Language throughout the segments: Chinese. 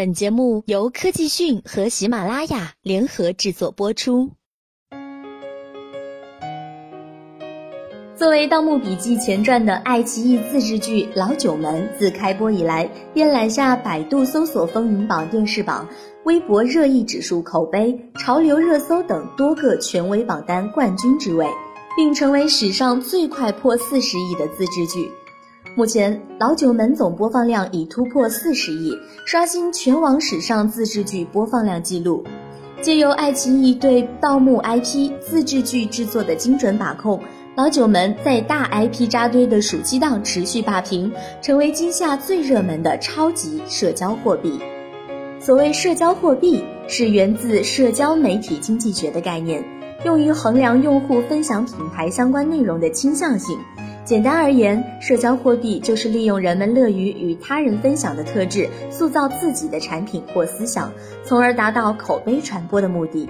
本节目由科技讯和喜马拉雅联合制作播出。作为《盗墓笔记》前传的爱奇艺自制剧《老九门》，自开播以来便揽下百度搜索风云榜、电视榜、微博热议指数、口碑、潮流热搜等多个权威榜单冠军之位，并成为史上最快破四十亿的自制剧。目前，《老九门》总播放量已突破四十亿，刷新全网史上自制剧播放量纪录。借由爱奇艺对盗墓 IP 自制剧制作的精准把控，《老九门》在大 IP 扎堆的暑期档持续霸屏，成为今夏最热门的超级社交货币。所谓社交货币，是源自社交媒体经济学的概念，用于衡量用户分享品牌相关内容的倾向性。简单而言，社交货币就是利用人们乐于与他人分享的特质，塑造自己的产品或思想，从而达到口碑传播的目的。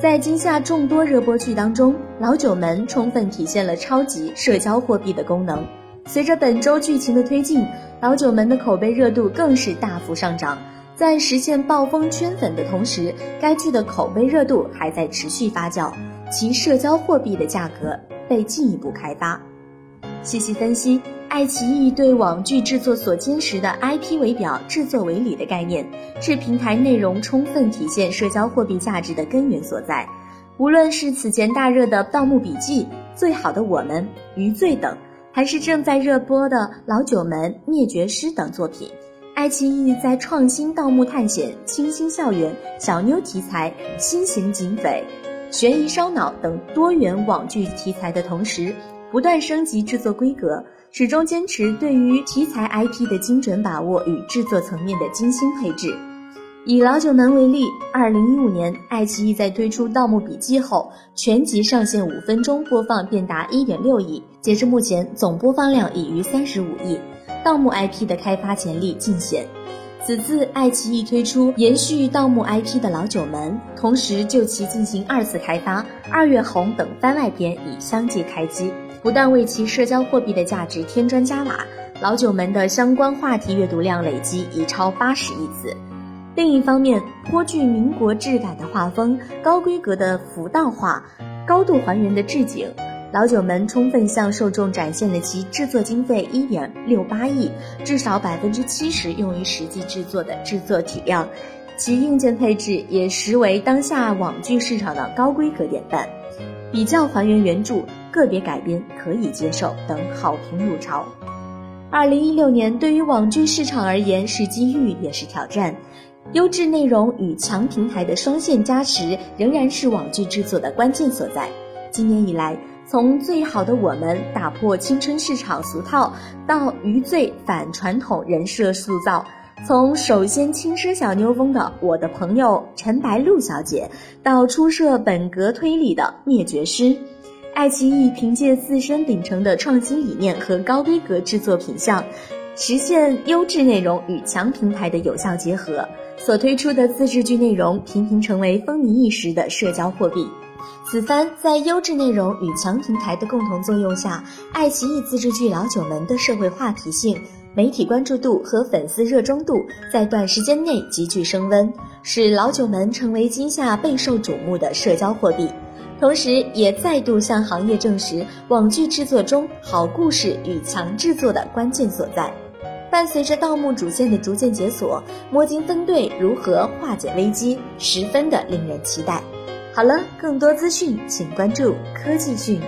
在今夏众多热播剧当中，《老九门》充分体现了超级社交货币的功能。随着本周剧情的推进，《老九门》的口碑热度更是大幅上涨。在实现暴风圈粉的同时，该剧的口碑热度还在持续发酵，其社交货币的价格被进一步开发。细细分析，爱奇艺对网剧制作所坚持的 IP 为表、制作为里的概念，是平台内容充分体现社交货币价值的根源所在。无论是此前大热的《盗墓笔记》《最好的我们》《余罪》等，还是正在热播的《老九门》《灭绝师》等作品，爱奇艺在创新盗墓探险、清新校园、小妞题材、新型警匪、悬疑烧脑等多元网剧题材的同时，不断升级制作规格，始终坚持对于题材 IP 的精准把握与制作层面的精心配置。以《老九门》为例，二零一五年，爱奇艺在推出《盗墓笔记》后，全集上线五分钟播放便达一点六亿，截至目前，总播放量已逾三十五亿。盗墓 IP 的开发潜力尽显。此次爱奇艺推出延续盗墓 IP 的《老九门》，同时就其进行二次开发，《二月红》等番外篇已相继开机。不断为其社交货币的价值添砖加瓦，老九门的相关话题阅读量累计已超八十亿次。另一方面，颇具民国质感的画风、高规格的浮道画、高度还原的置景，老九门充分向受众展现了其制作经费一点六八亿，至少百分之七十用于实际制作的制作体量，其硬件配置也实为当下网剧市场的高规格典范。比较还原原著，个别改编可以接受等好评如潮。二零一六年对于网剧市场而言是机遇也是挑战，优质内容与强平台的双线加持仍然是网剧制作的关键所在。今年以来，从最好的我们打破青春市场俗套，到余罪反传统人设塑造。从首先轻奢小妞风的《我的朋友陈白露小姐》，到出色本格推理的《灭绝师》，爱奇艺凭借自身秉承的创新理念和高规格制作品相，实现优质内容与强平台的有效结合，所推出的自制剧内容频频成为风靡一时的社交货币。此番在优质内容与强平台的共同作用下，爱奇艺自制剧《老九门》的社会话题性。媒体关注度和粉丝热衷度在短时间内急剧升温，使老九门成为今夏备受瞩目的社交货币，同时也再度向行业证实网剧制作中好故事与强制作的关键所在。伴随着盗墓主线的逐渐解锁，摸金分队如何化解危机，十分的令人期待。好了，更多资讯请关注科技讯。